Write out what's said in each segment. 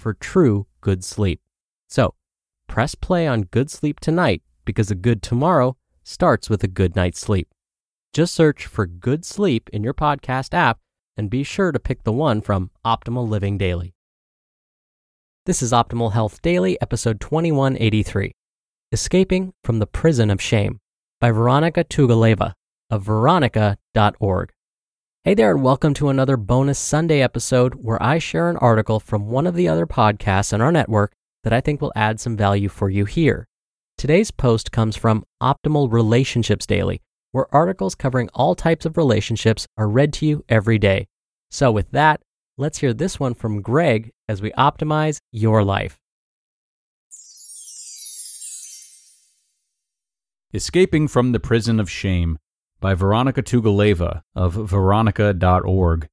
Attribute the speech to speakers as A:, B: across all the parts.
A: for true good sleep. So, press play on Good Sleep tonight because a good tomorrow starts with a good night's sleep. Just search for Good Sleep in your podcast app and be sure to pick the one from Optimal Living Daily. This is Optimal Health Daily, episode 2183 Escaping from the Prison of Shame by Vironika Tugaleva of vironika.org. Hey there, and welcome to another bonus Sunday episode where I share an article from one of the other podcasts in our network that I think will add some value for you here. Today's post comes from Optimal Relationships Daily, where articles covering all types of relationships are read to you every day. So, with that, let's hear this one from Greg as we optimize your life.
B: Escaping from the Prison of Shame by Vironika Tugaleva of vironika.org.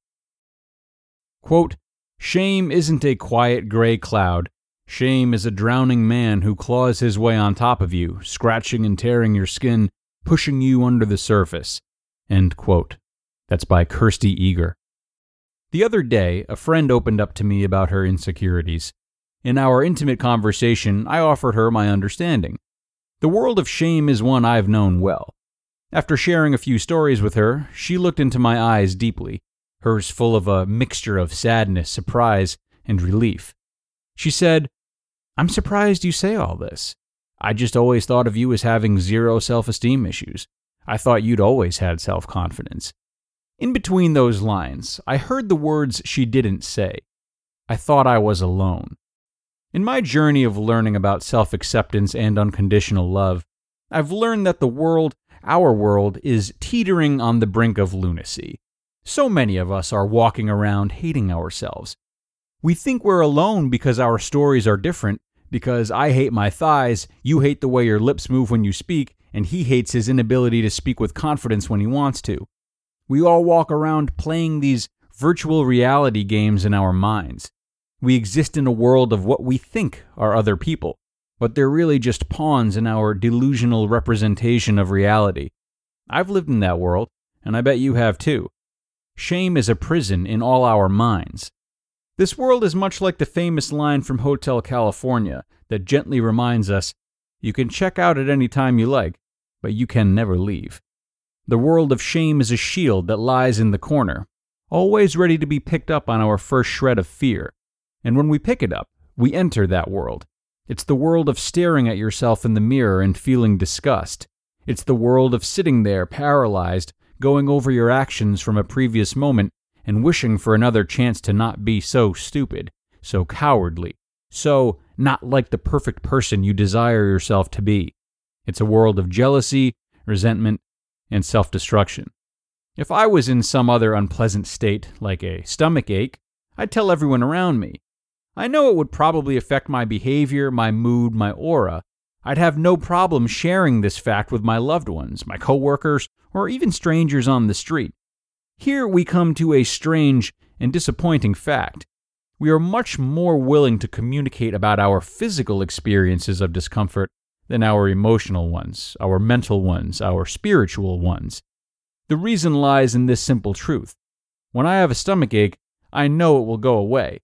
B: Quote, Shame isn't a quiet gray cloud. Shame is a drowning man who claws his way on top of you, scratching and tearing your skin, pushing you under the surface. End quote. That's by Kirsty Eagar. The other day, a friend opened up to me about her insecurities. In our intimate conversation, I offered her my understanding. The world of shame is one I've known well. After sharing a few stories with her, she looked into my eyes deeply, hers full of a mixture of sadness, surprise, and relief. She said, I'm surprised you say all this. I just always thought of you as having zero self esteem issues. I thought you'd always had self confidence. In between those lines, I heard the words she didn't say. I thought I was alone. In my journey of learning about self acceptance and unconditional love, I've learned that the world, our world, is teetering on the brink of lunacy. So many of us are walking around hating ourselves. We think we're alone because our stories are different, because I hate my thighs, you hate the way your lips move when you speak, and he hates his inability to speak with confidence when he wants to. We all walk around playing these virtual reality games in our minds. We exist in a world of what we think are other people, but they're really just pawns in our delusional representation of reality. I've lived in that world, and I bet you have too. Shame is a prison in all our minds. This world is much like the famous line from Hotel California that gently reminds us you can check out at any time you like, but you can never leave. The world of shame is a shield that lies in the corner, always ready to be picked up on our first shred of fear. And when we pick it up, we enter that world. It's the world of staring at yourself in the mirror and feeling disgust. It's the world of sitting there paralyzed, going over your actions from a previous moment and wishing for another chance to not be so stupid, so cowardly, so not like the perfect person you desire yourself to be. It's a world of jealousy, resentment, and self destruction. If I was in some other unpleasant state, like a stomach ache, I'd tell everyone around me. I know it would probably affect my behavior, my mood, my aura. I'd have no problem sharing this fact with my loved ones, my coworkers, or even strangers on the street. Here we come to a strange and disappointing fact. we are much more willing to communicate about our physical experiences of discomfort than our emotional ones, our mental ones, our spiritual ones. The reason lies in this simple truth. When I have a stomach ache, I know it will go away.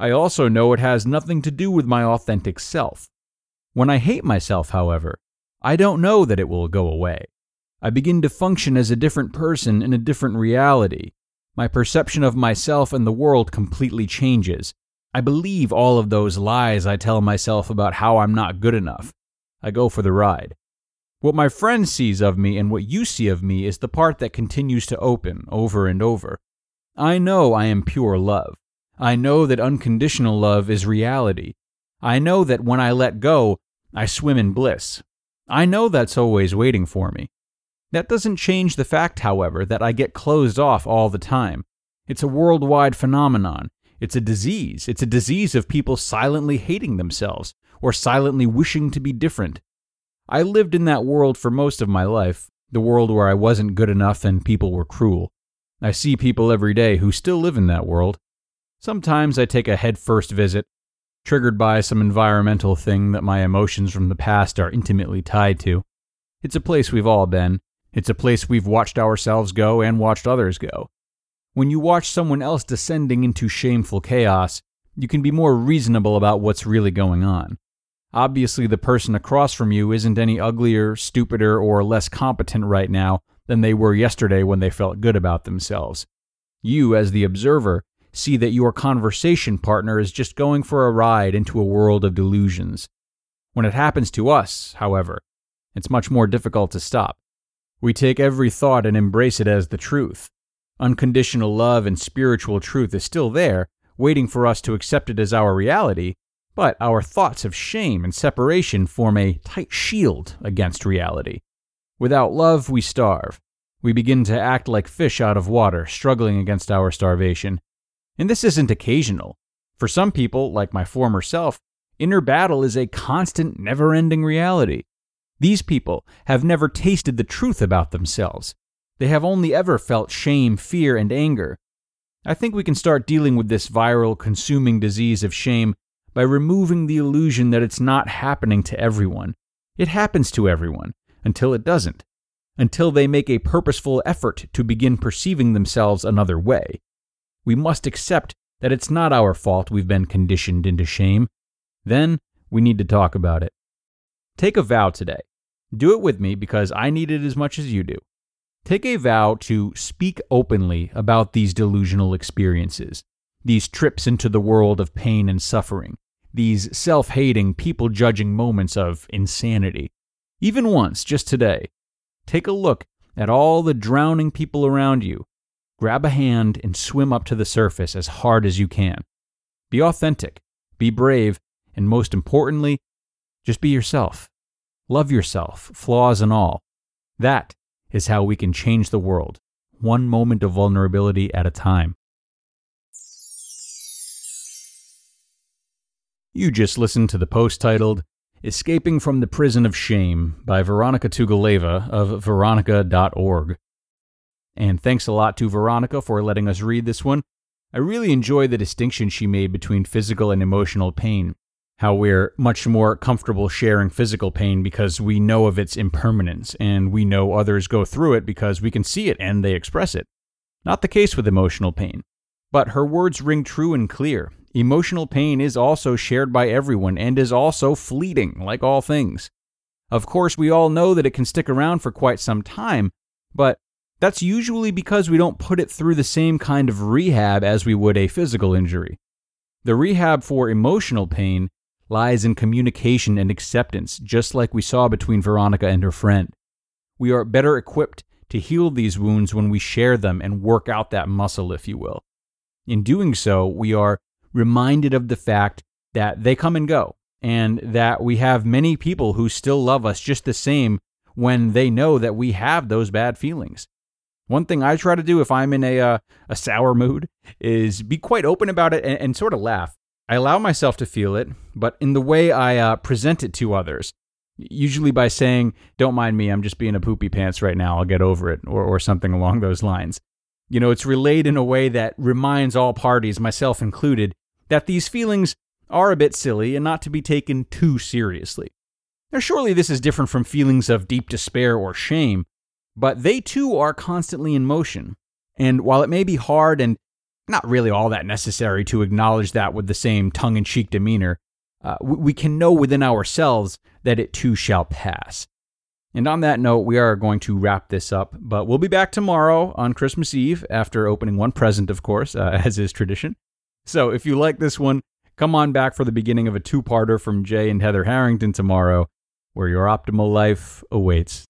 B: I also know it has nothing to do with my authentic self. When I hate myself, however, I don't know that it will go away. I begin to function as a different person in a different reality. My perception of myself and the world completely changes. I believe all of those lies I tell myself about how I'm not good enough. I go for the ride. What my friend sees of me and what you see of me is the part that continues to open over and over. I know I am pure love. I know that unconditional love is reality. I know that when I let go, I swim in bliss. I know that's always waiting for me. That doesn't change the fact, however, that I get closed off all the time. It's a worldwide phenomenon. It's a disease. It's a disease of people silently hating themselves or silently wishing to be different. I lived in that world for most of my life, the world where I wasn't good enough and people were cruel. I see people every day who still live in that world. Sometimes I take a head-first visit, triggered by some environmental thing that my emotions from the past are intimately tied to. It's a place we've all been. It's a place we've watched ourselves go and watched others go. When you watch someone else descending into shameful chaos, you can be more reasonable about what's really going on. Obviously, the person across from you isn't any uglier, stupider, or less competent right now than they were yesterday when they felt good about themselves. You, as the observer, see that your conversation partner is just going for a ride into a world of delusions. When it happens to us, however, it's much more difficult to stop. We take every thought and embrace it as the truth. Unconditional love and spiritual truth is still there, waiting for us to accept it as our reality, but our thoughts of shame and separation form a tight shield against reality. Without love, we starve. We begin to act like fish out of water, struggling against our starvation. And this isn't occasional. For some people, like my former self, inner battle is a constant, never ending reality. These people have never tasted the truth about themselves. They have only ever felt shame, fear, and anger. I think we can start dealing with this viral, consuming disease of shame by removing the illusion that it's not happening to everyone. It happens to everyone until it doesn't, until they make a purposeful effort to begin perceiving themselves another way. We must accept that it's not our fault we've been conditioned into shame. Then we need to talk about it. Take a vow today. Do it with me because I need it as much as you do. Take a vow to speak openly about these delusional experiences, these trips into the world of pain and suffering, these self hating, people judging moments of insanity. Even once, just today, take a look at all the drowning people around you. Grab a hand and swim up to the surface as hard as you can. Be authentic, be brave, and most importantly, just be yourself. Love yourself, flaws and all. That is how we can change the world, one moment of vulnerability at a time. You just listened to the post titled Escaping from the Prison of Shame by Vironika Tugaleva of Vironika.org. And thanks a lot to Vironika for letting us read this one. I really enjoy the distinction she made between physical and emotional pain. How we're much more comfortable sharing physical pain because we know of its impermanence and we know others go through it because we can see it and they express it. Not the case with emotional pain. But her words ring true and clear, Emotional pain is also shared by everyone and is also fleeting, like all things. Of course, we all know that it can stick around for quite some time, but that's usually because we don't put it through the same kind of rehab as we would a physical injury. The rehab for emotional pain lies in communication and acceptance, just like we saw between Vironika and her friend. We are better equipped to heal these wounds when we share them and work out that muscle, if you will. In doing so, we are reminded of the fact that they come and go and that we have many people who still love us just the same when they know that we have those bad feelings. One thing I try to do if I'm in a uh, a sour mood is be quite open about it and, and, sort of laugh. I allow myself to feel it, but in the way I uh, present it to others, usually by saying, "Don't mind me, I'm just being a poopy pants right now. I'll get over it," or or something along those lines. You know, it's relayed in a way that reminds all parties, myself included, that these feelings are a bit silly and not to be taken too seriously. Now, surely this is different from feelings of deep despair or shame, but they too are constantly in motion. And while it may be hard and not really all that necessary to acknowledge that with the same tongue in cheek demeanor, uh, we can know within ourselves that it too shall pass. And on that note, we are going to wrap this up, but we'll be back tomorrow on Christmas Eve after opening one present, of course, uh, as is tradition. So if you like this one, come on back for the beginning of a two parter from Jay and Heather Harrington tomorrow, where your optimal life awaits.